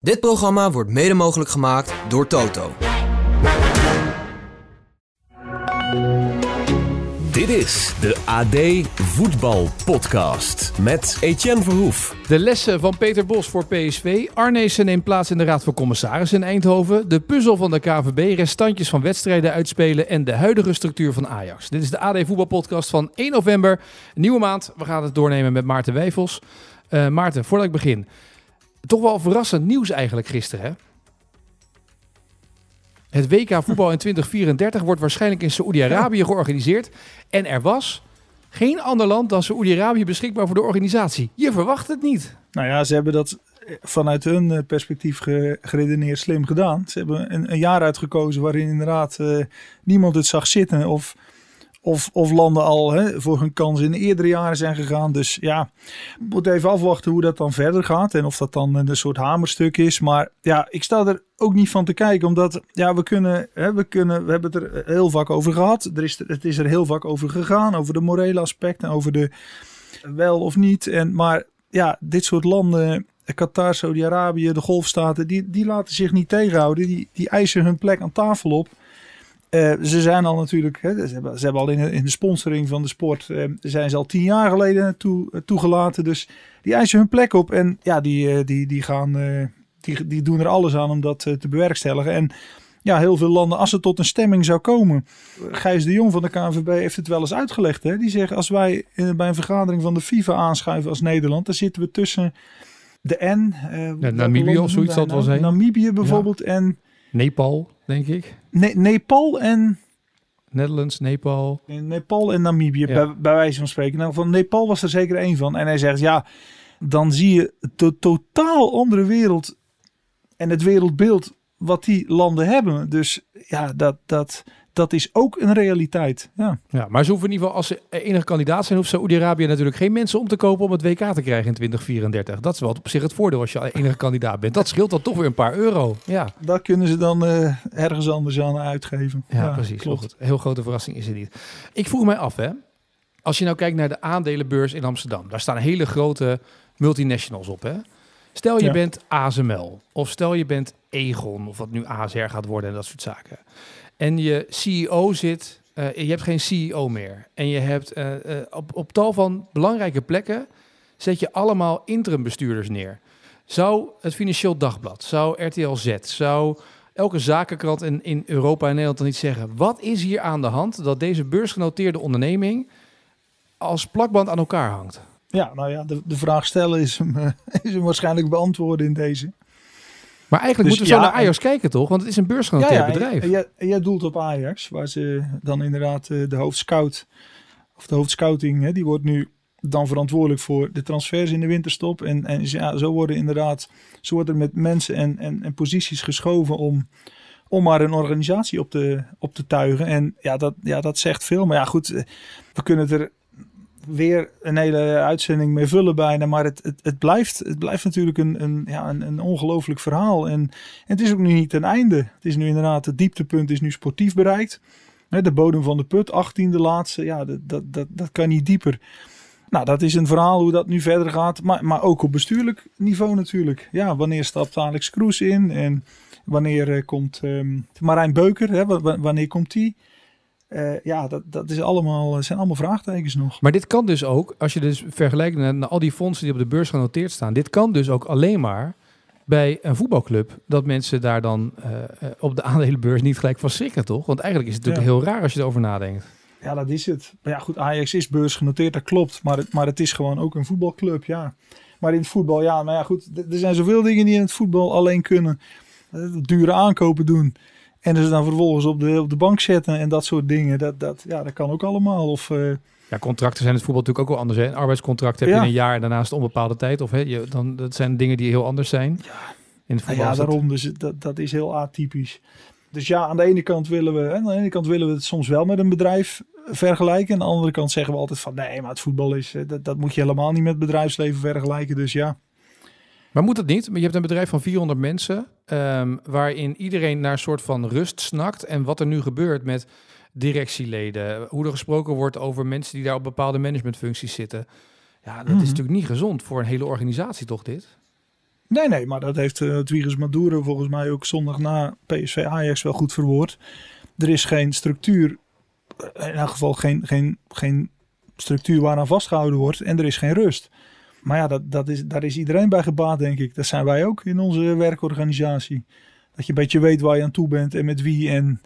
Dit programma wordt mede mogelijk gemaakt door Toto. Dit is de AD Voetbal Podcast met Etienne Verhoef. De lessen van Peter Bos voor PSV. Arnezen neemt plaats in de Raad van Commissarissen in Eindhoven. De puzzel van de KVB, restantjes van wedstrijden uitspelen en de huidige structuur van Ajax. Dit is de AD Voetbal Podcast van 1 november. Nieuwe maand. We gaan het doornemen met Maarten Wijfels. Uh, Maarten, voordat ik begin. Toch wel verrassend nieuws eigenlijk gisteren, hè? Het WK voetbal in 2034 wordt waarschijnlijk in Saoedi-Arabië georganiseerd. En er was geen ander land dan Saoedi-Arabië beschikbaar voor de organisatie. Je verwacht het niet. Nou ja, ze hebben dat vanuit hun eh, perspectief geredeneerd slim gedaan. Ze hebben een, een jaar uitgekozen waarin inderdaad uh, niemand het zag zitten. Of of, of landen al hè, voor hun kans in de eerdere jaren zijn gegaan. Dus ja, we moeten even afwachten hoe dat dan verder gaat. En of dat dan een soort hamerstuk is. Maar ja, ik sta er ook niet van te kijken. Omdat ja, we kunnen, hè, we kunnen, we hebben het er heel vaak over gehad. Er is, het is er heel vaak over gegaan. Over de morele aspecten, over de wel of niet. En, maar ja, dit soort landen, Qatar, Saudi-Arabië, de golfstaten, die, die laten zich niet tegenhouden. Die, die eisen hun plek aan tafel op. Uh, ze zijn al natuurlijk, hè, ze, hebben, ze hebben al in, in, de sponsoring van de sport, uh, zijn ze al tien jaar geleden toe, uh, toegelaten. Dus die eisen hun plek op en ja, die, die, die, gaan, die, die doen er alles aan om dat te bewerkstelligen. En ja, heel veel landen, als het tot een stemming zou komen. Gijs de Jong van de KNVB heeft het wel eens uitgelegd. Hè? Die zegt, als wij bij een vergadering van de FIFA aanschuiven als Nederland, dan zitten we tussen de N. Ja, Namibië of zoiets het wel zijn. Namibië bijvoorbeeld ja. en... Nepal, denk ik. Ne Nepal en... Netherlands, Nepal. Nepal en Namibië, ja. bij, bij, wijze van spreken. Nou, van Nepal was er zeker één van. En hij zegt, ja, dan zie je de totaal andere wereld en het wereldbeeld wat die landen hebben. Dus ja, dat, dat, dat is ook een realiteit. Ja. ja, maar ze hoeven in ieder geval, als ze enige kandidaat zijn, hoeft Saoedi-Arabië natuurlijk geen mensen om te kopen om het WK te krijgen in 2034. Dat is wel op zich het voordeel als je enige kandidaat bent. Dat scheelt dan toch weer een paar euro. Ja. Dat kunnen ze dan uh, ergens anders aan uitgeven. Ja, ja precies. Klopt. Heel grote verrassing is het niet. Ik vroeg mij af, hè. Als je nou kijkt naar de aandelenbeurs in Amsterdam, daar staan hele grote multinationals op, hè. Stel je ja. bent ASML of stel je bent Egon of wat nu ASR gaat worden en dat soort zaken en je CEO zit, uh, je hebt geen CEO meer. En je hebt uh, uh, op, op tal van belangrijke plekken zet je allemaal interim bestuurders neer. Zou het Financieel Dagblad, zou RTL Z, zou elke zakenkrant in, in Europa en Nederland dan niet zeggen... wat is hier aan de hand dat deze beursgenoteerde onderneming als plakband aan elkaar hangt? Ja, nou ja, de, de vraag stellen is hem, is hem waarschijnlijk beantwoorden in deze. Maar eigenlijk dus moeten we zo naar Ajax kijken, toch? Want het is een beursgenoteerd ja, ja, bedrijf. En, jij, jij doelt op Ajax, waar ze dan inderdaad uh, de hoofdscout, of de hoofdscouting, hè, die wordt nu dan verantwoordelijk voor de transfers in de winterstop. En, en ja, zo worden inderdaad, zo wordt er met mensen en, en, en posities geschoven om, om maar een organisatie op te, op te tuigen. En ja dat, ja, dat zegt veel. Maar ja, goed, eh, we kunnen het er weer een hele uitzending mee vullen bijna. Maar het, het, blijft, het blijft natuurlijk een, een, ja, een, ongelooflijk verhaal. En, het is ook nu niet ten einde. Het is nu inderdaad, het dieptepunt is nu sportief bereikt. De bodem van de put, 18e laatste. Ja, dat, dat, dat, dat kan niet dieper. Nou, dat is een verhaal hoe dat nu verder gaat. Maar, maar ook op bestuurlijk niveau natuurlijk. Ja, wanneer stapt Alex Kroes in? En wanneer uh, komt um, Marijn Beuker? Hè? wanneer komt die? Uh, ja, dat, dat is allemaal, zijn allemaal vraagtekens nog. Maar dit kan dus ook, als je dus vergelijkt naar, naar al die fondsen die op de beurs genoteerd staan, dit kan dus ook alleen maar bij een voetbalclub dat mensen daar dan uh, op de aandelenbeurs niet gelijk van schrikken, toch? Want eigenlijk is het natuurlijk ja. heel raar als je erover nadenkt. Ja, dat is het. Maar ja, goed, Ajax is beursgenoteerd, dat klopt. Maar het, maar het is gewoon ook een voetbalclub, ja. Maar in het voetbal, ja, maar ja, goed. Er zijn zoveel dingen die in het voetbal alleen kunnen. Dure aankopen doen. En ze dan vervolgens op de, op de bank zetten en dat soort dingen. Dat, dat, ja, dat kan ook allemaal. Of, uh... ja, contracten zijn het voetbal natuurlijk ook wel anders. Hè? Een arbeidscontract heb je een jaar daarnaast onbepaalde tijd. Of hè, je, dan, dat zijn dingen die heel anders zijn. Ja, in het voetbal ja daarom. Dus dat, dat is heel atypisch. Dus ja, aan de ene kant willen we, aan de ene kant willen we het soms wel met een bedrijf vergelijken. Aan de andere kant zeggen we altijd van nee, maar het voetbal is, eh, dat, dat moet je helemaal niet met bedrijfsleven vergelijken. Dus ja. Maar moet het niet? Je hebt een bedrijf van 400 mensen, um, waarin iedereen naar een soort van rust snakt. En wat er nu gebeurt met directieleden, hoe er gesproken wordt over mensen die daar op bepaalde managementfuncties zitten. Ja, dat mm -hmm. is mhm. natuurlijk niet gezond voor een hele organisatie, toch dit? Nee, nee, maar dat heeft uh, Dwigers Maduro volgens mij ook zondag na PSV Ajax wel goed verwoord. Er is geen structuur, in elk geval geen, geen, geen structuur waaraan vastgehouden wordt en er is geen rust. Maar ja, dat, dat is, daar is iedereen bij gebaat, denk ik. Dat zijn wij ook in onze werkorganisatie. Dat je een beetje weet waar je aan toe bent en met wie. En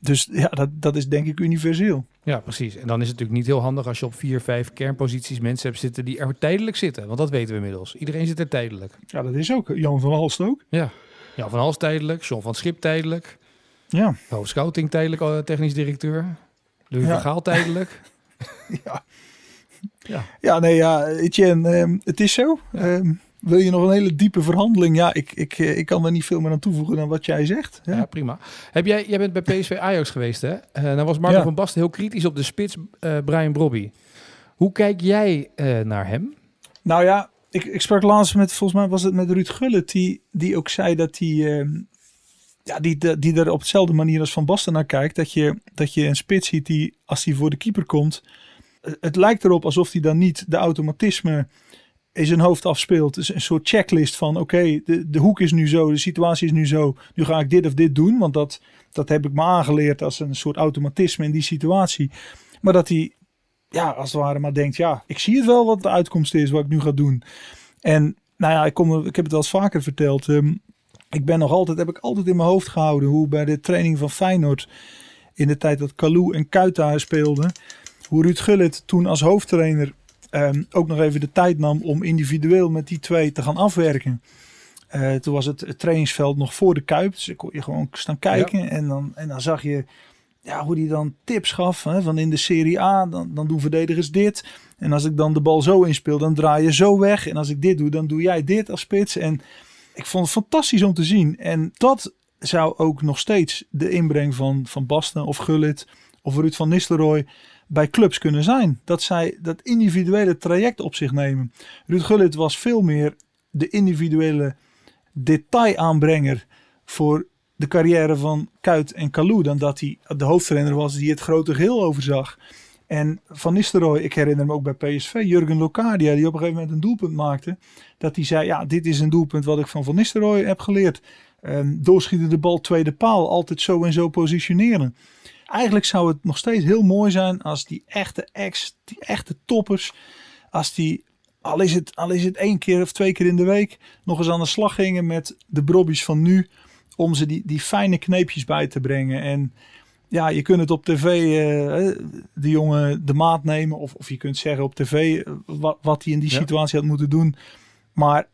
dus ja, dat, dat is denk ik universeel. Ja, precies. En dan is het natuurlijk niet heel handig als je op vier, vijf kernposities mensen hebt zitten die er tijdelijk zitten. Want dat weten we inmiddels. Iedereen zit er tijdelijk. Ja, dat is ook. Jan van Halst ook. Ja, Jan van Halst tijdelijk. John van Schip tijdelijk. Ja. Hoofd Scouting tijdelijk, uh, technisch directeur. Louis ja. Vergaal tijdelijk. ja. Ja. ja, nee, ja, Etienne, um, het is zo. Um, wil je nog een hele diepe verhandeling? Ja, ik, ik, eh, ik kan er niet veel meer aan toevoegen dan wat jij zegt. Ja, ja prima. Heb jij, jij bent bij PSV Ajax geweest, hè? Uh, nou was Marco van Basten heel kritisch op de spits uh, Brian Brobby. Hoe kijk jij uh, naar hem? Nou ja, ik, ik sprak laatst met, volgens mij was het met Ruud Gullit, die, die ook zei dat hij... Uh, ja, die, die er op dezelfde manier als Van Basten naar kijkt. Dat je, dat je een spits ziet die, als hij voor de keeper komt... Het lijkt erop alsof hij dan niet de automatisme in zijn hoofd afspeelt. Dus een soort checklist van oké, de, de hoek is nu zo, de situatie is nu zo. Nu ga ik dit of dit doen, want dat, dat heb ik me aangeleerd als een soort automatisme in die situatie. Maar dat hij, ja, als het ware maar denkt, ja, ik zie het wel wat de uitkomst is, wat ik nu ga doen. En nou ja, ik, kom, ik heb het al eens vaker verteld. Um, ik ben nog altijd, heb ik altijd in mijn hoofd gehouden hoe bij de training van Feyenoord in de tijd dat Kalou en Kuita speelden, hoe Ruud Gullit toen als hoofdtrainer um, ook nog even de tijd nam om individueel met die twee te gaan afwerken. Uh, toen was het, het, trainingsveld nog voor de Kuip. Dus ik kon je gewoon staan kijken. En, dan, en dan zag je ja, hoe die dan tips gaf. Hè, van in de Serie A, dan, dan doen verdedigers dit. En als ik dan de bal zo inspeel, dan draai je zo weg. En als ik dit doe, dan doe jij dit als spits. En ik vond het fantastisch om te zien. En dat zou ook nog steeds de inbreng van, van Basten of Gullit of Ruud van Nistelrooy bij clubs kunnen zijn. Dat zij dat individuele traject op zich nemen. Ruud Gullit was veel meer de individuele detailaanbrenger voor de carrière van Kuit en Kalou dan dat hij de hoofdtrainer was die het grote geheel overzag. En Van Nistelrooy, ik herinner me ook bij PSV, Jurgen Locadia, die op een gegeven moment een doelpunt maakte. Dat hij zei, ja, dit is een doelpunt wat ik van Van Nistelrooy heb geleerd. Um, doorschieten de bal tweede paal, altijd zo en zo positioneren. Eigenlijk zou het nog steeds heel mooi zijn als die echte ex, die echte toppers, als die, al is, het, al is het één keer of twee keer in de week, nog eens aan de slag gingen met de brobbies van nu. Om ze die, die fijne kneepjes bij te brengen. En ja, je kunt het op tv uh, de jongen de maat nemen. Of, of je kunt zeggen op tv eh, wat, wat hij in die situatie had moeten doen. Maar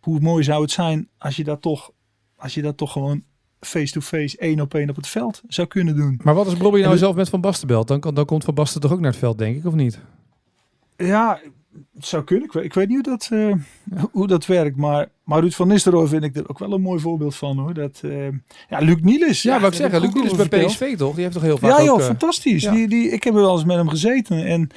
hoe mooi zou het zijn als je dat toch, als je dat toch gewoon face-to-face één op één op het veld zou kunnen doen. Maar wat als Bobby nou zelf met Van Basten belt? Dan, dan komt Van Basten toch ook naar het veld, denk ik, of niet? Ja, het zou kunnen. Ik weet, ik weet niet hoe dat, uh, hoe dat werkt. Maar, maar Ruud van Nistelrooy vind ik er ook wel een mooi voorbeeld van. hoor. Dat, uh, ja, Luc Niels. Ja, wat ik zeggen. Luc Niels bij PSV toch? Die heeft toch heel vaak Ja, joh, uh, fantastisch. Ja. Die, die, ik heb er wel eens met hem gezeten. En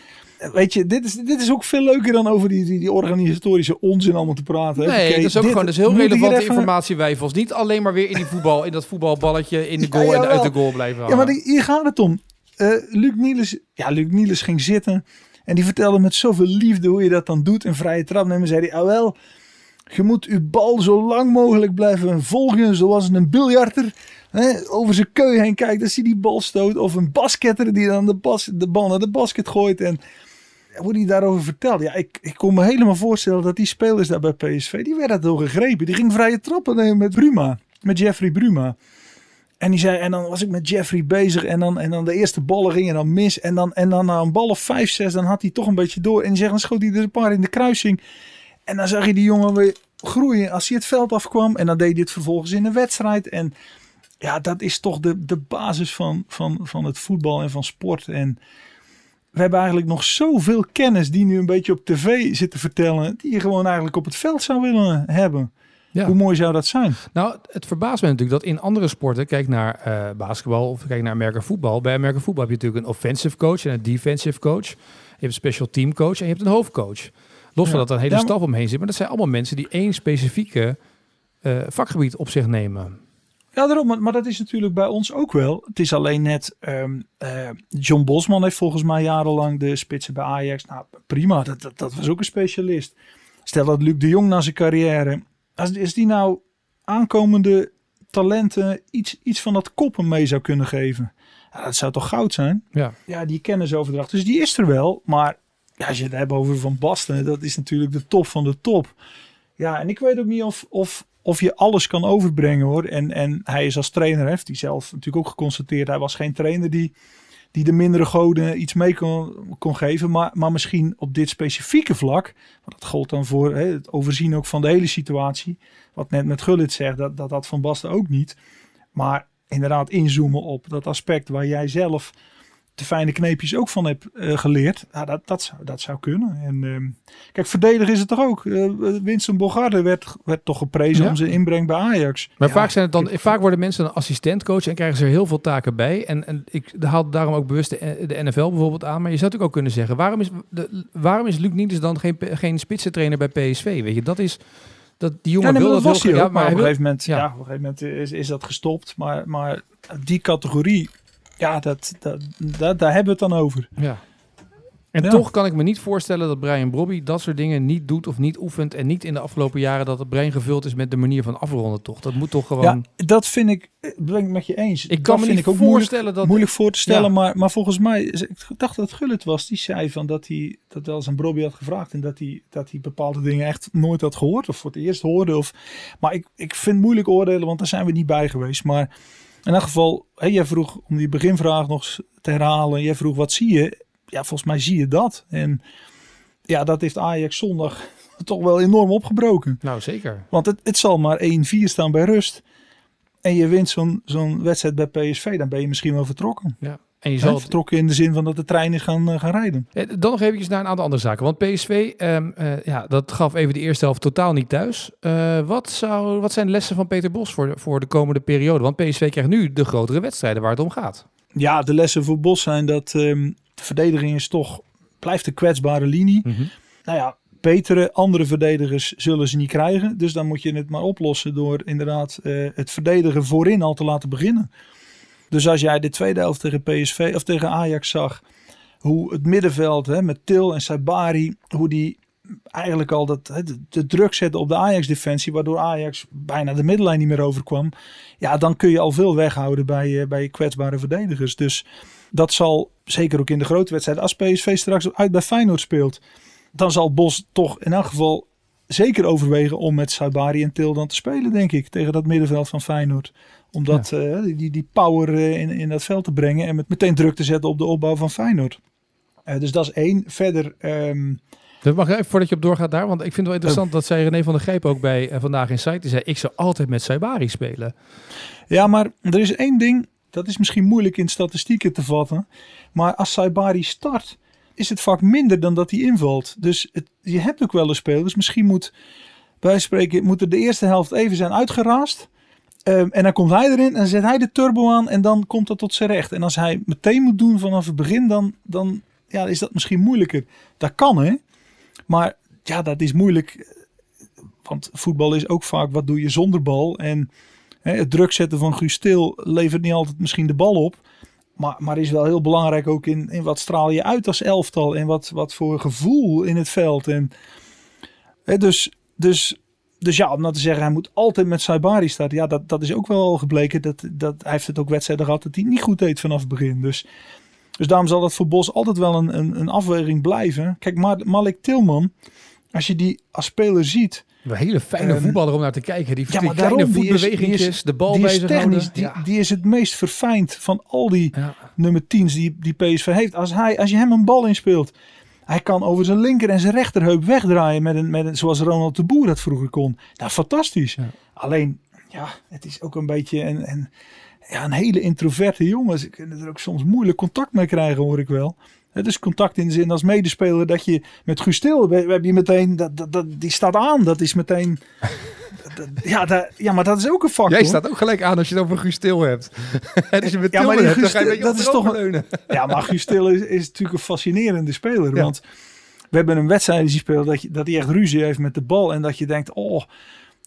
Weet je, dit is, dit is ook veel leuker dan over die, die, die organisatorische onzin allemaal te praten. Nee, okay, dat is ook dit, gewoon is heel relevante even... informatie wijfels. Niet alleen maar weer in die voetbal, in dat voetbalballetje, in de goal ja, en uit de goal blijven hangen. Ja, maar hier gaat het om. Uh, Luc Niels, ja, Luc Niels ging zitten en die vertelde met zoveel liefde hoe je dat dan doet. Een vrije trap nemen, zei hij, ah wel, je moet uw bal zo lang mogelijk blijven volgen, zoals een biljarter. Hè, over zijn keu heen kijkt als hij die bal stoot. Of een basketter die dan de, de bal naar de basket gooit. En hoe hij daarover vertelde. Ja, ik, ik kon me helemaal voorstellen dat die spelers daar bij PSV, die werden door gegrepen. Die ging vrije trappen nemen met Bruma. Met Jeffrey Bruma. En die zei, en dan was ik met Jeffrey bezig. En dan, en dan de eerste ballen gingen dan mis. En dan, en dan na een bal of vijf, zes, dan had hij toch een beetje door. En die zegt, dan schoot hij er een paar in de kruising. En dan zag je die jongen weer groeien als hij het veld afkwam. En dan deed hij het vervolgens in de wedstrijd. En ja, dat is toch de, de basis van, van, van het voetbal en van sport. En we hebben eigenlijk nog zoveel kennis die nu een beetje op tv zitten vertellen. Die je gewoon eigenlijk op het veld zou willen hebben. Ja. Hoe mooi zou dat zijn? Nou, het verbaast me natuurlijk dat in andere sporten, kijk naar uh, basketbal of kijk naar Amerika voetbal. Bij Amerika voetbal heb je natuurlijk een offensive coach en een defensive coach. Je hebt een special team coach en je hebt een hoofdcoach. Los van dat er een hele ja, staf omheen zit. Maar dat zijn allemaal mensen die één specifieke uh, vakgebied op zich nemen. Ja, daarom. Maar dat is natuurlijk bij ons ook wel. Het is alleen net. Um, uh, John Bosman heeft volgens mij jarenlang de spitsen bij Ajax. Nou, prima. Dat, dat, dat, was ook een specialist. Stel dat Luc de Jong na zijn carrière als, als die nou aankomende talenten iets, iets van dat koppen mee zou kunnen geven. Ja, dat zou toch goud zijn? Ja. Ja, die kennisoverdracht. Dus die is er wel. Maar ja, als je het hebt over Van Basten, dat is natuurlijk de top van de top. Ja, en ik weet ook niet of, of, of je alles kan overbrengen hoor. En, en hij is als trainer, heeft hij zelf natuurlijk ook geconstateerd. Hij was geen trainer die, die de mindere goden iets mee kon, kon geven. Maar, maar misschien op dit specifieke vlak. Want dat gold dan voor hè, het overzien ook van de hele situatie. Wat net met Gullit zegt, dat dat, dat Van Basten ook niet. Maar inderdaad inzoomen op dat aspect waar jij zelf de fijne kneepjes ook van hebt uh, geleerd. Ja, dat, dat, zou, dat zou kunnen. En uh, kijk, verdediger is het toch ook. Uh, Winston Bogarde werd, werd toch geprezen Ja. om zijn inbreng bij Ajax. Maar Ja, vaak, zijn het dan, ik- vaak worden mensen een assistentcoach en krijgen ze er heel veel taken bij. En, en ik haal daarom ook bewust de, de NFL bijvoorbeeld aan. Maar je zou natuurlijk ook kunnen zeggen, waarom is, de, waarom is Luc Niels dan geen, geen spitsentrainer bij PSV? Weet je, dat is... Dat, die Ja, jongen nee, maar wil dat was heel hij graag. ook. Maar, hij op een gegeven moment, ja. ja. op een gegeven moment is, is dat gestopt. Maar, maar die categorie, ja, dat, dat, dat, daar hebben we het dan over. Ja. En Ja. toch kan ik me niet voorstellen dat Brian Brobby dat soort dingen niet doet of niet oefent. En niet in de afgelopen jaren dat het brein gevuld is met de manier van afronden toch. Dat moet toch gewoon... Ja, dat vind ik, eh, ben ik met je eens. ik kan dat me niet ik ook moeilijk, voorstellen dat... moeilijk voor te stellen. Ja. Maar, maar volgens mij, ik dacht dat het Gullit was, die zei van dat hij dat wel eens aan Brobby had gevraagd. En dat hij, dat hij bepaalde dingen echt nooit had gehoord. Of voor het eerst hoorde. Of, maar ik, ik vind het moeilijk oordelen, want daar zijn we niet bij geweest. Maar in elk geval, hè, jij vroeg om die beginvraag nog te herhalen. Jij vroeg wat zie je? Ja, volgens mij zie je dat. En ja, dat heeft Ajax zondag toch wel enorm opgebroken. Nou, zeker. Want het, het zal maar 1-4 staan bij rust. En je wint zo'n zo'n wedstrijd bij PSV, dan ben je misschien wel vertrokken. Ja. En je zal Vertrokken in de zin van dat de trein is gaan, eh, gaan rijden. Eh, Dan nog eventjes naar een aantal andere zaken. Want PSV, ehm, eh, ja, dat gaf even de eerste helft totaal niet thuis. Wat, zou, wat zijn de lessen van Peter Bos voor de, voor de komende periode? Want PSV krijgt nu de grotere wedstrijden waar het om gaat. Ja, de lessen voor Bos zijn dat ehm, de verdediging is toch, blijft een kwetsbare linie. Nou ja, betere andere verdedigers zullen ze niet krijgen. Dus dan moet je het maar oplossen door inderdaad het verdedigen voorin al te laten beginnen. Dus als jij de tweede helft tegen PSV of tegen Ajax zag, hoe het middenveld hè, met Til en Sabari, hoe die eigenlijk al dat, de, de druk zetten op de Ajax-defensie, waardoor Ajax bijna de middenlijn niet meer overkwam. Ja, dan kun je al veel weghouden bij, eh, bij kwetsbare verdedigers. Dus dat zal zeker ook in de grote wedstrijd, als PSV straks uit bij Feyenoord speelt, dan zal Bos toch in elk geval zeker overwegen om met Sabari en Til dan te spelen, denk ik, tegen dat middenveld van Feyenoord. Om dat, eh, die, die power eh, in, in dat veld te brengen en met meteen druk te zetten op de opbouw van Feyenoord. Eh, dus dat is één. Verder, Dat mag even voordat je op doorgaat daar. Want ik vind het wel interessant dat zei René van der Grijp ook bij Vandaag in Site. Die zei, ik zou altijd met Saibari spelen. ja, maar er is één ding, dat is misschien moeilijk in statistieken te vatten. Maar als Saibari start, is het vaak minder dan dat hij invalt. Dus je hebt ook wel eens spelers. Misschien moet, bij spreken, moet er de eerste helft even zijn uitgeraast. Ehm, en dan komt hij erin en zet hij de turbo aan en dan komt dat tot zijn recht. En als hij meteen moet doen vanaf het begin, dan, dan ja, is dat misschien moeilijker. Dat kan hè. Maar ja, dat is moeilijk. Want voetbal is ook vaak wat doe je zonder bal. En hè, het druk zetten van Guus Til levert niet altijd misschien de bal op. Maar, maar is wel heel belangrijk ook in, in wat straal je uit als elftal. En wat, wat voor gevoel in het veld. En, hè, dus, dus, dus ja, om nou te zeggen, hij moet altijd met Saibari starten. Ja, dat, dat is ook wel al gebleken. Dat, dat, hij heeft het ook wedstrijden gehad dat hij niet goed deed vanaf het begin. Dus, dus daarom zal dat voor Bos altijd wel een, een, een afweging blijven. Kijk, Ma- Malik Tilman, als je die als speler ziet. Een hele fijne Ehm, voetballer om naar te kijken. Die, ja, maar kleine daarom, die is- voetbewegingjes, die is- de bal die is technisch, die, Ja. die is het meest verfijnd van al die Ja. nummer 10's die, die PSV heeft. Als, hij, als je hem een bal inspeelt, hij kan over zijn linker en zijn rechterheup wegdraaien. Met een, met een, zoals Ronald de Boer dat vroeger kon. Nou, fantastisch. Ja. Alleen, ja, het is ook een beetje een, een, ja, een hele introverte jongen. Ze kunnen er ook soms moeilijk contact mee krijgen, hoor ik wel. Het is contact in de zin als medespeler dat je met Gustil, hebben je meteen, dat, dat, dat, die staat aan. Dat is meteen, dat- ja, dat, ja, maar dat is ook een factor. Jij staat ook gelijk aan als je het over Guus Til hebt. en als je met Ja, maar dan ga je dat is toch leunen. Ja, maar Guus Til is, is natuurlijk een fascinerende speler. Ja. Want we hebben een wedstrijd die speelt dat, je, dat hij echt ruzie heeft met de bal. En dat je denkt, oh,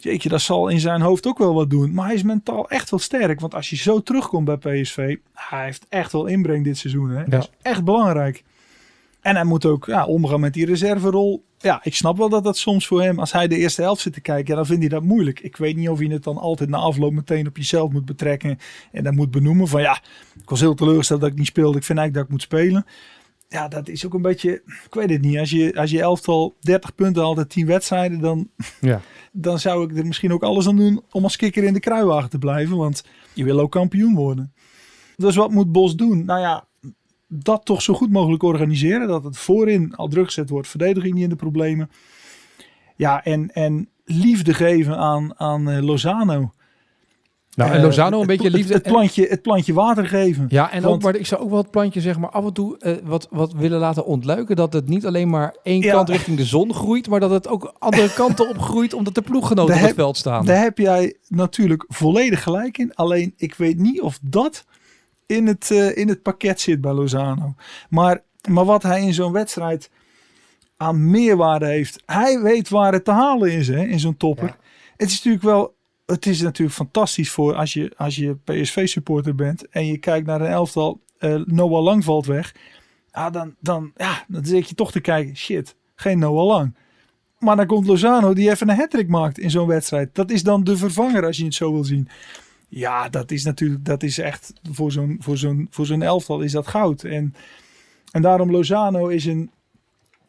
jeetje, dat zal in zijn hoofd ook wel wat doen. Maar hij is mentaal echt wel sterk. Want als je zo terugkomt bij PSV, hij heeft echt wel inbreng dit seizoen. Hè? Dat is echt belangrijk. En hij moet ook ja, omgaan met die reserverol. Ja, ik snap wel dat dat soms voor hem, als hij de eerste helft zit te kijken, ja, dan vindt hij dat moeilijk. Ik weet niet of je het dan altijd na afloop meteen op jezelf moet betrekken. En dan moet benoemen van ja, ik was heel teleurgesteld dat ik niet speelde. Ik vind eigenlijk dat ik moet spelen. Ja, dat is ook een beetje, ik weet het niet. Als je, als je elftal 30 punten haalt uit 10 wedstrijden, dan, Ja. dan zou ik er misschien ook alles aan doen om als kikker in de kruiwagen te blijven. Want je wil ook kampioen worden. Dus wat moet Bos doen? Nou ja, dat toch zo goed mogelijk organiseren. Dat het voorin al druk gezet wordt. Verdediging niet in de problemen. Ja, en, en liefde geven aan, aan eh, Lozano. Nou, en Eh, Lozano een beetje liefde. Het, plantje, het plantje water geven. Ja, en ook, maar ik zou ook wel het plantje zeg maar af en toe eh, wat, wat willen laten ontluiken. Dat het niet alleen maar één Ja. kant richting de zon groeit, maar dat het ook andere kanten op groeit omdat de ploeggenoten Daar op het veld staan. Daar heb jij natuurlijk volledig gelijk in. Alleen ik weet niet of dat in het, eh, in het pakket zit bij Lozano. Maar, maar wat hij in zo'n wedstrijd aan meerwaarde heeft. Hij weet waar het te halen is hè, in zo'n topper. Ja. Het is natuurlijk wel. Het is natuurlijk fantastisch voor als je, als je PSV-supporter bent en je kijkt naar een elftal. eh, Noah Lang valt weg. Ja, dan, dan, ja, dan zit je toch te kijken. Shit, geen Noah Lang. Maar dan komt Lozano die even een hat maakt in zo'n wedstrijd. Dat is dan de vervanger als je het zo wil zien. Ja, dat is natuurlijk, dat is echt voor zo'n, voor zo'n, voor zo'n elftal is dat goud. En, en daarom Lozano is een,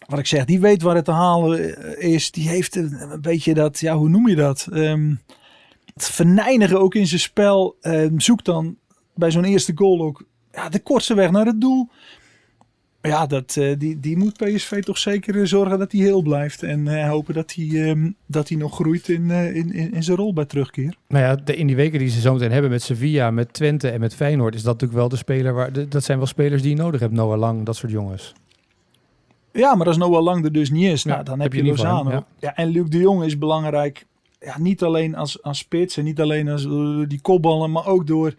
wat ik zeg, die weet waar het te halen eh, is. Die heeft een, beetje dat, ja, hoe noem je dat? Het verneinigen ook in zijn spel. Ehm, zoekt dan bij zo'n eerste goal ook ja, de kortste weg naar het doel. Ja, dat, eh, die, die moet PSV toch zeker eh, zorgen dat hij heel blijft. En eh, hopen dat hij, ehm, dat hij nog groeit in, in, in, in zijn rol bij terugkeer. Nou ja, de, in die weken die ze zo meteen hebben met Sevilla, met Twente en met Feyenoord, is dat natuurlijk wel de speler waar. de- dat zijn wel spelers die je nodig hebt. Noah Lang, dat soort jongens. Ja, maar als Noah Lang er dus niet is, nou, Ja, dan heb heb je je Lozano. ja. Ja. en Luc de Jong is belangrijk. Ja, niet alleen als, als spits en niet alleen als eh, die kopballen, maar ook door...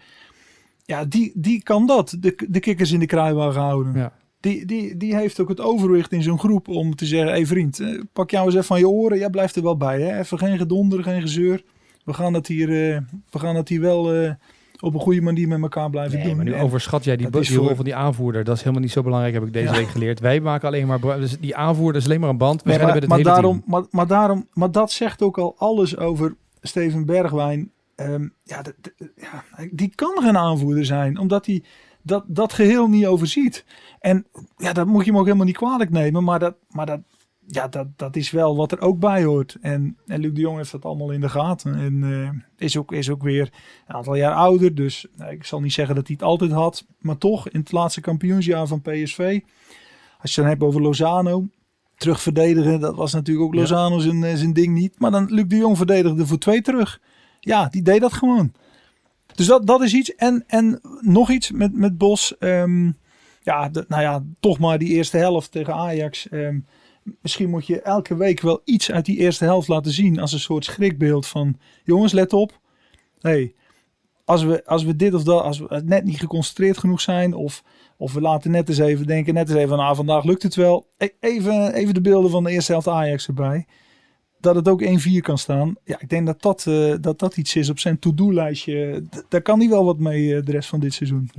Ja, die, die kan dat, de, de kikkers in de kruiwagen houden. Ja. Die, die, die heeft ook het overwicht in zo'n groep om te zeggen... Hé hey vriend, eh, pak jou eens even van je oren. Jij blijft er wel bij. Hè? Even geen gedonder, geen gezeur. We gaan het hier, eh, we gaan het hier wel op een goede manier met elkaar blijven Nee, doen. maar nu En- overschat jij die, rol voor- van die aanvoerder. Dat is helemaal niet zo belangrijk, heb ik deze Ja. week geleerd. Wij maken alleen maar... Dus die aanvoerder is alleen maar een band. We Nee, maar, maar, het hele daarom, team. maar, maar, daarom, maar dat zegt ook al alles over Steven Bergwijn. Ehm, ja, ja, die kan geen aanvoerder zijn, omdat hij dat, dat geheel niet overziet. En ja, dat moet je hem ook helemaal niet kwalijk nemen, maar dat, maar dat, ja, dat, dat is wel wat er ook bij hoort. En, en Luc de Jong heeft dat allemaal in de gaten. En eh, is, ook, is ook weer een aantal jaar ouder, dus nou, ik zal niet zeggen dat hij het altijd had. Maar toch, in het laatste kampioensjaar van PSV, als je het dan hebt over Lozano, terug verdedigen, dat was natuurlijk ook Ja. Lozano zijn, eh, zijn ding niet. Maar dan Luc de Jong verdedigde voor twee terug. Ja, die deed dat gewoon. Dus dat, dat is iets. En, en nog iets met, met Bos. Ehm, ja, de- nou ja, toch maar die eerste helft tegen Ajax. Ehm, misschien moet je elke week wel iets uit die eerste helft laten zien. Als een soort schrikbeeld van, jongens, let op. hey, als we, als we dit of dat, als we net niet geconcentreerd genoeg zijn. Of, of we laten net eens even denken, net eens even, nou vandaag lukt het wel. E- Even, even de beelden van de eerste helft Ajax erbij. Dat het ook 1-4 kan staan. Ja, ik denk dat dat, eh, dat, dat iets is op zijn to-do-lijstje. Daar kan hij wel wat mee eh, de rest van dit seizoen.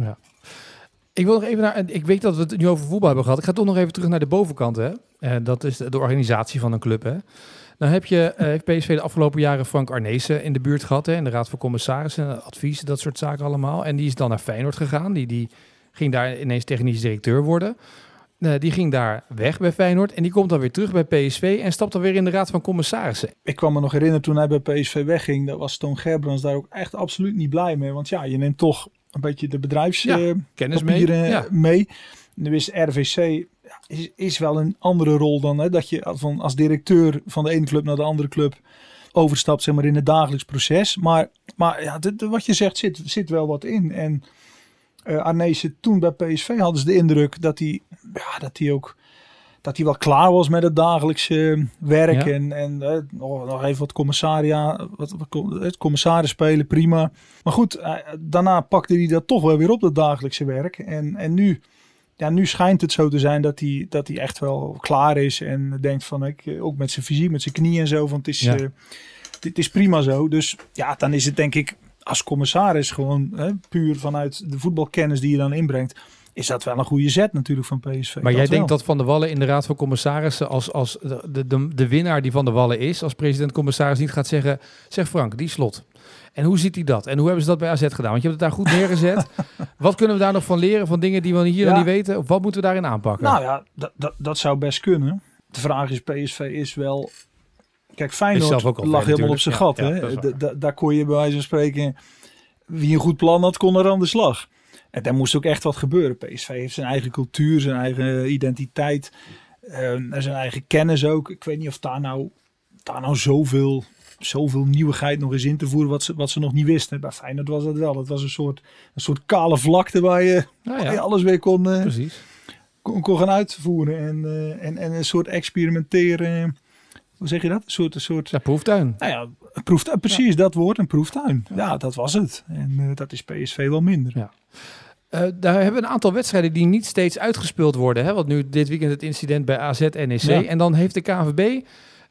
Ik wil nog even naar. Ik weet dat we het nu over voetbal hebben gehad. Ik ga toch nog even terug naar de bovenkant. Hè? En dat is de, organisatie van een club. Hè? Dan heb je eh, heeft PSV de afgelopen jaren Frank Arnezen in de buurt gehad. Hè? In de Raad van Commissarissen, advies, dat soort zaken allemaal. En die is dan naar Feyenoord gegaan. Die, die ging daar ineens technisch directeur worden. Eh, die ging daar weg bij Feyenoord. En die komt dan weer terug bij PSV. En stapt dan weer in de Raad van Commissarissen. Ik kwam me nog herinneren toen hij bij PSV wegging. Dat was Toon Gerbrands daar ook echt absoluut niet blij mee. Want ja, je neemt toch een beetje de bedrijfs... Ja, eh, Kennis mee. mee. Nu is RVC is, is wel een andere rol dan hè, dat je van, als directeur van de ene club naar de andere club overstapt zeg maar, in het dagelijks proces. Maar, maar ja, dit- wat je zegt zit, zit wel wat in. En Arnezen toen bij PSV hadden ze de indruk dat hij, ja, dat hij ook dat hij wel klaar was met het dagelijkse werk. Ja. En, en eh, nog, nog even wat commissaria, wat, wat, het commissaris spelen, prima. Maar goed, eh, daarna pakte hij dat toch wel weer op, dat dagelijkse werk. En, en nu, ja, nu schijnt het zo te zijn dat hij, dat hij echt wel klaar is. En denkt van, ik, eh, ook met zijn fysiek, met zijn knieën en zo, van het is, Ja. eh, dit is prima zo. Dus ja, dan is het denk ik als commissaris gewoon hè, puur vanuit de voetbalkennis die je dan inbrengt. Is dat wel een goede zet natuurlijk van PSV. Maar jij wel. denkt dat Van der Wallen in de Raad van Commissarissen, als, als de, de, de winnaar die Van der Wallen is, als president-commissaris niet gaat zeggen, zeg Frank, die slot. En hoe ziet hij dat? En hoe hebben ze dat bij AZ gedaan? Want je hebt het daar goed neergezet. wat kunnen we daar nog van leren van dingen die we hier Ja. niet weten? Of wat moeten we daarin aanpakken? Nou ja, dat, dat, dat zou best kunnen. De vraag is, PSV is wel... Kijk, Feyenoord ook lag helemaal op zijn gat. Ja, hè? daar kon je bij wijze van spreken... Wie een goed plan had, kon er aan de slag. En daar moest ook echt wat gebeuren. PSV heeft zijn eigen cultuur, zijn eigen identiteit. eh, en zijn eigen kennis ook. Ik weet niet of daar nou, daar nou zoveel, zoveel nieuwigheid nog is in te voeren... wat ze, wat ze nog niet wisten. Bij Feyenoord was dat wel. Het was een soort, een soort kale vlakte waar je, Nou waar ja, je alles weer kon... eh, kon, kon gaan uitvoeren en, eh, en, en een soort experimenteren. Hoe zeg je dat? Een soort, een soort Ja, proeftuin. nou ja, een proeftuin. Precies dat woord, een proeftuin. Ja, dat was het. En eh, dat is PSV wel minder. Ja. Eh, daar hebben we een aantal wedstrijden die niet steeds uitgespeeld worden. Hè? Want nu dit weekend het incident bij AZ NEC. Ja. En dan heeft de KNVB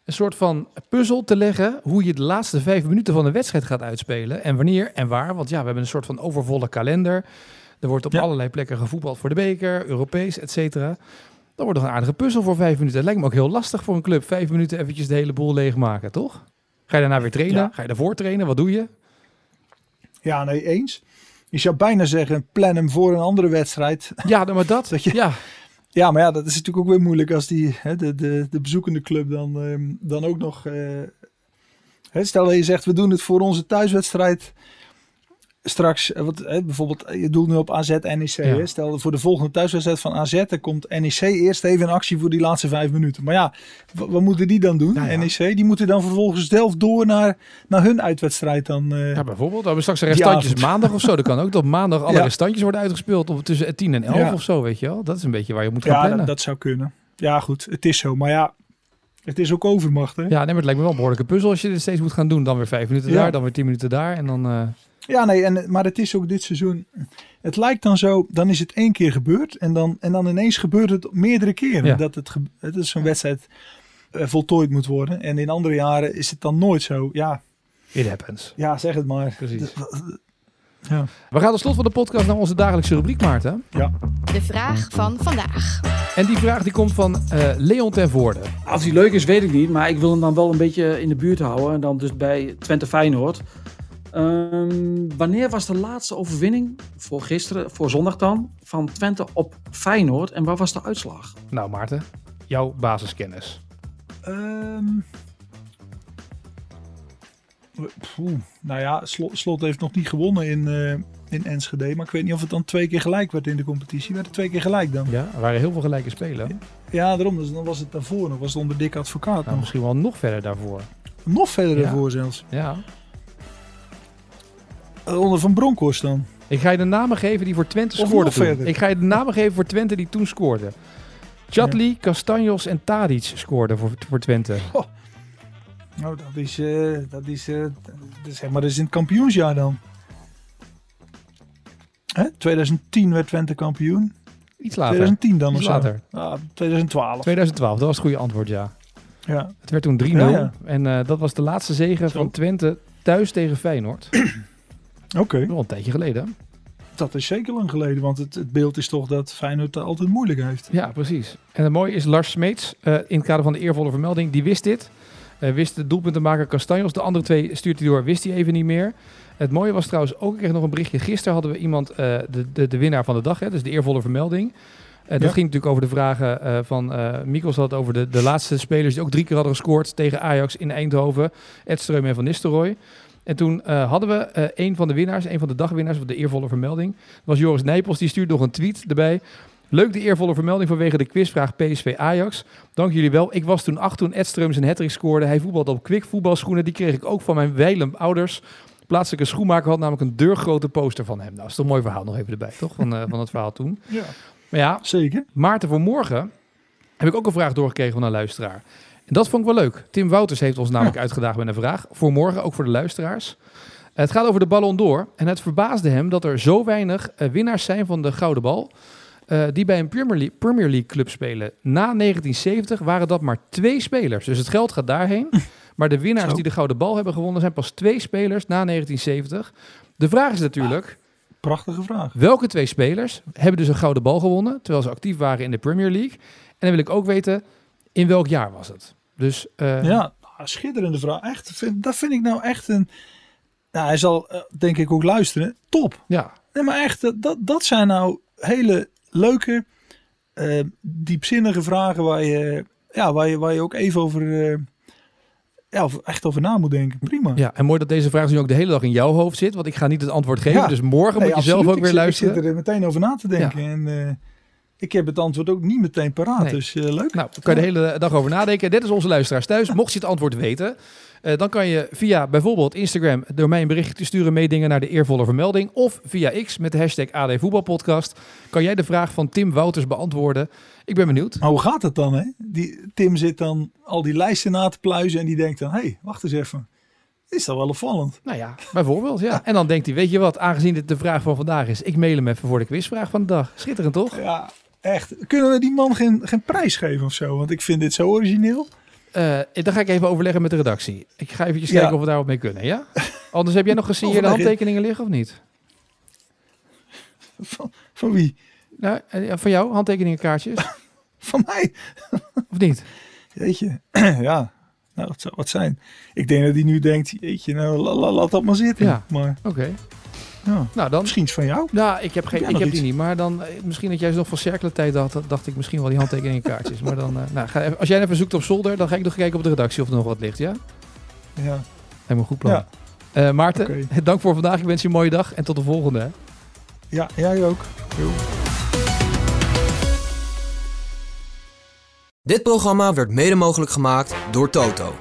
een soort van puzzel te leggen hoe je de laatste vijf minuten van de wedstrijd gaat uitspelen. En wanneer en waar. Want ja, we hebben een soort van overvolle kalender. Er wordt op Ja. allerlei plekken gevoetbald voor de beker, Europees, et cetera. Dan wordt nog een aardige puzzel voor vijf minuten. Het lijkt me ook heel lastig voor een club. Vijf minuten eventjes de hele boel leegmaken, toch? Ga je daarna weer trainen? Ja. Ga je daarvoor trainen? Wat doe je? Ja, nee, eens. Je zou bijna zeggen, plan hem voor een andere wedstrijd. Ja, maar dat. Dat je- Ja, Ja, maar ja, dat is natuurlijk ook weer moeilijk als die, hè, de, de, de bezoekende club dan, ehm, dan ook nog... eh, hè, stel dat je zegt, we doen het voor onze thuiswedstrijd straks. eh, Wat, hè, bijvoorbeeld, eh, je doelt nu op AZ NEC. Ja. Hè? Stel voor de volgende thuiswedstrijd van AZ, dan komt NEC eerst even in actie voor die laatste vijf minuten. Maar ja, wa- wat moeten die dan doen? Nou ja. NEC, die moeten dan vervolgens zelf door naar, naar hun uitwedstrijd dan. eh, Ja, bijvoorbeeld. We hebben straks de Die restantjes maandag of zo. Dat kan ook. Dat maandag alle Ja. restantjes worden uitgespeeld. Of tussen 10 en 11 Ja. of zo, weet je wel. Dat is een beetje waar je moet gaan ja, plannen. dat, dat zou kunnen. Ja, goed, het is zo. Maar ja, het is ook overmacht. Hè? Ja, nee, maar het lijkt me wel een behoorlijke puzzel als je dit steeds moet gaan doen. Dan weer vijf minuten Ja. daar, dan weer 10 minuten daar. En dan... eh, Ja, nee, en, maar het is ook dit seizoen. Het lijkt dan zo, dan is het één keer gebeurd. En dan, en dan ineens gebeurt het meerdere keren. Ja. Dat het, het is zo'n wedstrijd eh, voltooid moet worden. En in andere jaren is het dan nooit zo. Ja, it happens. ja zeg het maar. Precies. Ja. We gaan tot slot van de podcast naar onze dagelijkse rubriek, Maarten. ja. De vraag van vandaag. En die vraag die komt van eh, Leon ten Voorde. Of die leuk is, weet ik niet. Maar ik wil hem dan wel een beetje in de buurt houden. En dan dus bij Twente Feyenoord. Ehm, wanneer was de laatste overwinning voor gisteren, voor zondag dan, van Twente op Feyenoord? En wat was de uitslag? Nou, Maarten, jouw basiskennis. Ehm. Poeh, nou ja, Slot, Slot heeft nog niet gewonnen in, eh, in Enschede. Maar ik weet niet of het dan twee keer gelijk werd in de competitie. Werd het twee keer gelijk dan? Ja, er waren heel veel gelijke spelen. Ja, daarom. Dus dan was het daarvoor nog. Was het onder dik advocaat Nou, misschien wel nog verder daarvoor. Nog verder Ja. daarvoor zelfs. Ja. Eh, Onder Van Bronckhorst dan. Ik ga je de namen geven die voor Twente Of scoorden nog toen. verder. Ik ga je de namen geven voor Twente die toen scoorden. Chatli, Castanjos en Tadic scoorden voor, voor Twente. Nou, dat is, eh, dat is, eh, dat is, zeg maar, dat is in het kampioensjaar dan. Hè? 2010 werd Twente kampioen. Iets later. 2010 dan of Iets zo. later. Ah, 2012. 2012, dat was het goede antwoord, ja. Ja. Het werd toen 3-0. Ja, ja. En eh, dat was de laatste zege Zo. van Twente thuis tegen Feyenoord. Oké, een tijdje geleden. dat is zeker lang geleden. Want het, het beeld is toch dat Feyenoord het altijd moeilijk heeft. Ja, precies. En het mooie is, Lars Smeets, in het kader van de eervolle vermelding, die wist dit. Eh, wist de doelpuntenmaker Castanjos. De andere twee stuurt hij door, wist hij even niet meer. Het mooie was trouwens ook, ik kreeg nog een berichtje. Gisteren hadden we iemand, eh, de, de, de winnaar van de dag, hè, dus de eervolle vermelding. Eh, dat ging natuurlijk over de vragen van eh Mikos had over de, de laatste spelers die ook drie keer hadden gescoord tegen Ajax in Eindhoven. Edström en Van Nistelrooy. En toen hadden we een van de winnaars, een van de dagwinnaars, of de eervolle vermelding. Dat was Joris Nijpels, die stuurde nog een tweet erbij. Leuk de eervolle vermelding vanwege de quizvraag PSV Ajax. Dank jullie wel. Ik was toen acht toen Edström zijn hattrick scoorde. Hij voetbalde op kwik voetbalschoenen. Die kreeg ik ook van mijn wijlen ouders. Plaatselijke schoenmaker had namelijk een deurgrote poster van hem. Nou, dat is toch een mooi verhaal nog even erbij, toch? Van, eh, van het verhaal toen. Ja. Maar ja, Zeker. Maarten voor morgen heb ik ook een vraag doorgekregen van een luisteraar. En dat vond ik wel leuk. Tim Wouters heeft ons namelijk uitgedaagd met een vraag. Voor morgen, ook voor de luisteraars. Het gaat over de Ballon d'Or. En het verbaasde hem dat er zo weinig eh, winnaars zijn van de Gouden Bal. Eh, die bij een Premier League, Premier League club spelen. Na 1970 waren dat maar twee spelers. Dus het geld gaat daarheen. Maar de winnaars die de Gouden Bal hebben gewonnen zijn pas twee spelers na 1970. De vraag is natuurlijk, Prachtige vraag. Welke twee spelers hebben dus een gouden bal gewonnen terwijl ze actief waren in de Premier League? En dan wil ik ook weten, in welk jaar was het? Dus eh, Ja, nou, schitterende vraag. Echt, vind, dat vind ik nou echt een... Nou, hij zal eh, denk ik ook luisteren. Top. ja, Nee, maar echt, dat, dat zijn nou hele leuke, eh, diepzinnige vragen waar je, ja, waar je, waar je ook even over, eh, ja, echt over na moet denken. Prima. ja, en mooi dat deze vraag nu ook de hele dag in jouw hoofd zit, want ik ga niet het antwoord geven. Ja. Dus morgen Nee, moet je zelf ook weer ik luisteren. Ik zit er meteen over na te denken. En eh, ik heb het antwoord ook niet meteen paraat. Nee. Dus leuk. Nou, daar kan je de hele dag over nadenken. Dit is onze luisteraars thuis. Mocht je het antwoord weten, eh, dan kan je via bijvoorbeeld Instagram door mij een berichtje te sturen, meedingen naar de eervolle vermelding. Of via X met de hashtag AD Voetbalpodcast. Kan jij de vraag van Tim Wouters beantwoorden? Ik ben benieuwd. Maar hoe gaat het dan? Hè? Die, Tim zit dan al die lijsten na te pluizen en die denkt dan, hé, hey, wacht eens even. Is dat wel opvallend? Nou ja, bijvoorbeeld. Ja. En dan denkt hij, weet je wat, aangezien dit de vraag van vandaag is, ik mail hem even voor de quizvraag van de dag. Schitterend toch? Ja, echt. Kunnen we die man geen, geen prijs geven of zo? Want ik vind dit zo origineel. Eh, dan ga ik even overleggen met de redactie. Ik ga eventjes Ja. kijken of we daarop mee kunnen, ja? Anders heb jij nog gesigneerde Overleg. handtekeningen liggen of niet? Van, van wie? Nou, eh, van jou, handtekeningenkaartjes? Van mij? of niet? Jeetje, ja. Nou, dat zou wat zijn. Ik denk dat hij nu denkt, jeetje, nou, la- la- laat dat maar zitten. Ja. Maar Oké. Ja, Nou, dan... misschien is van jou. Nou, ik heb, geen, Heb ik heb die iets? niet. Maar dan, eh, misschien dat jij ze nog van cirkelen tijd had, dacht ik misschien wel die handtekeningenkaartjes. maar dan, eh, nou, ga even, als jij even zoekt op zolder, dan ga ik nog kijken op de redactie of er nog wat ligt, ja? Ja, een goed plan. Ja. Eh, Maarten, dank voor vandaag. Ik wens je een mooie dag en tot de volgende. Hè? ja jij ook. Jo. Dit programma werd mede mogelijk gemaakt door Toto.